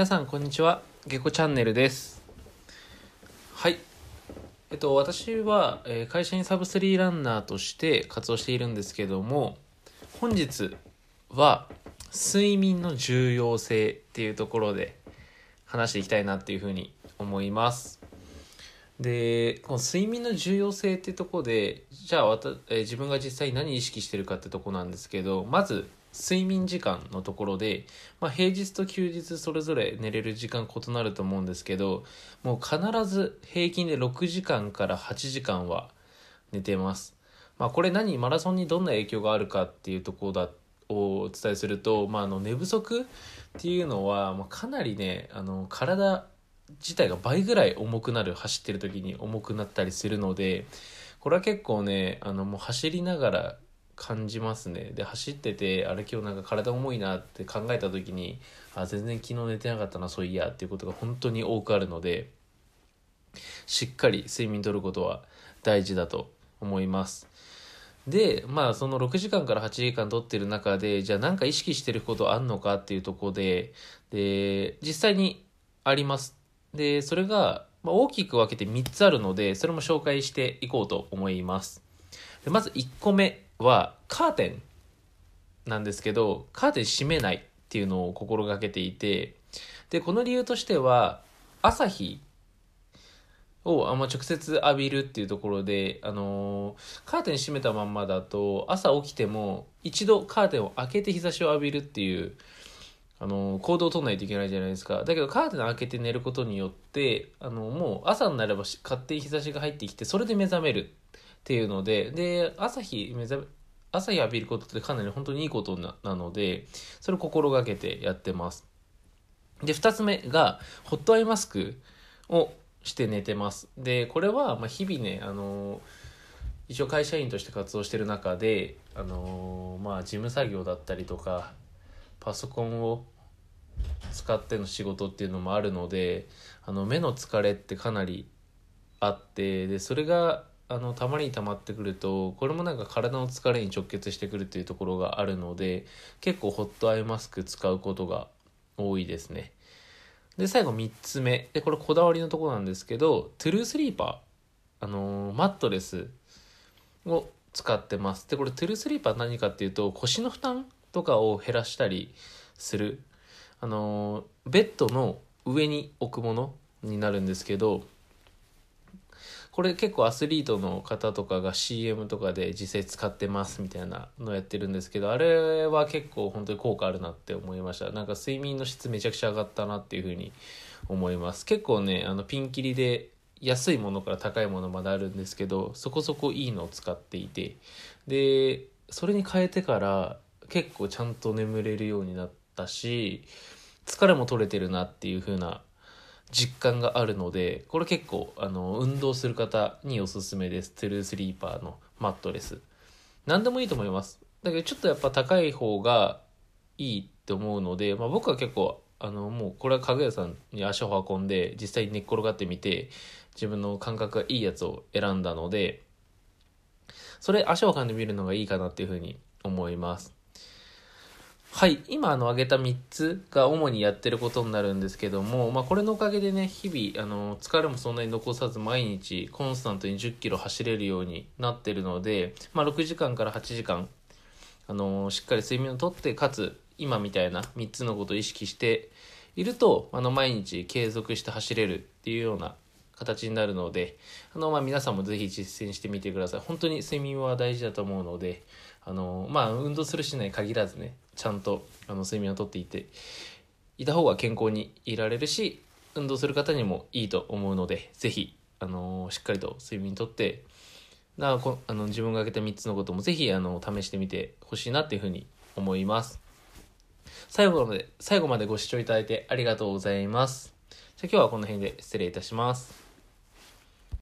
皆さんこんにちは。ゲコチャンネルです。はい。えっと私は、え会社員サブスリーランナーとして活動しているんですけども本日は睡眠の重要性っていうところで話していきたいなっていうふうに思います。でこの睡眠の重要性っていうとこでじゃあわた、えー自分が実際何意識してるかってとこなんですけどまず睡眠時間のところで、まあ、平日と休日それぞれ寝れる時間異なると思うんですけどもう必ず平均で6時間から8時間は寝てます。まあ、これ何マラソンにどんな影響があるかっていうところだをお伝えすると、まあ、あの寝不足っていうのは、まあ、かなりねあの体自体が倍ぐらい重くなる走ってる時に重くなったりするのでこれは結構ねあのもう走りながら感じますね。で走っててあれ今日なんか体重いなって考えた時にあ全然昨日寝てなかったなそういやっていうことが本当に多くあるのでしっかり睡眠とることは大事だと思います。でまあその6時間から8時間とってる中でじゃあ何か意識してることあんのかっていうとこでで実際にあります。でそれが、大きく分けて3つあるのでそれも紹介していこうと思います。でまず1個目。はカーテンなんですけどカーテン閉めないっていうのを心がけていてでこの理由としては朝日をあんま直接浴びるっていうところで、あのーカーテン閉めたまんまだと朝起きても一度カーテンを開けて日差しを浴びるっていう、あの行動を取らないといけないじゃないですか。だけどカーテン開けて寝ることによって、あのもう朝になれば勝手に日差しが入ってきてそれで目覚める。っていうのでで朝日目覚め朝日浴びることってかなり本当にいいことななのでそれを心がけてやってます。で2つ目がホットアイマスクをして寝てます。でこれはまあ日々ねあの一応会社員として活動してる中であのまあ事務作業だったりとかパソコンを使っての仕事っていうのもあるのであの目の疲れってかなりあってでそれがあのたまりにたまってくるとこれもなんか体の疲れに直結してくるっていうところがあるので結構ホットアイマスク使うことが多いですね。で最後3つ目。でこれこだわりのとこなんですけどトゥルースリーパー。あのーマットレスを使ってます。でこれトゥルースリーパー何かっていうと腰の負担とかを減らしたりする。あのーベッドの上に置くものになるんですけどこれ結構アスリートの方とかが CM とかで実際使ってますみたいなのやってるんですけどあれは結構本当に効果あるなって思いました。なんか睡眠の質めちゃくちゃ上がったなっていうふうに思います。結構ねあのピンキリで安いものから高いものまであるんですけどそこそこいいのを使っていて。でそれに変えてから結構ちゃんと眠れるようになったし疲れも取れてるなっていう風な実感があるのでこれ結構あの運動する方におすすめです。トゥルースリーパーのマットレス。何でもいいと思います。だけどちょっとやっぱ高い方がいいって思うので、まあ、僕は結構あのもうこれは家具屋さんに足を運んで実際に寝っ転がってみて自分の感覚がいいやつを選んだのでそれ足を運んでみるのがいいかなっていうふうに思います。はい。今あの挙げた3つが主にやってることになるんですけども、まあ、これのおかげでね日々あの疲れもそんなに残さず毎日コンスタントに1 0キロ走れるようになってるので、まあ、6時間から8時間あのしっかり睡眠をとってかつ今みたいな3つのことを意識しているとあの毎日継続して走れるっていうような形になるのであの、まあ、皆さんもぜひ実践してみてください。本当に睡眠は大事だと思うのであの、まあ、運動するしない限らずねちゃんとあの睡眠をとっていていた方が健康にいられるし運動する方にもいいと思うのでぜひあのしっかりと睡眠とってなこあの自分が挙げた3つのこともぜひあの試してみてほしいなっていうふうに思います。最後まで最後までご視聴いただいてありがとうございます。じゃ今日はこの辺で失礼いたします。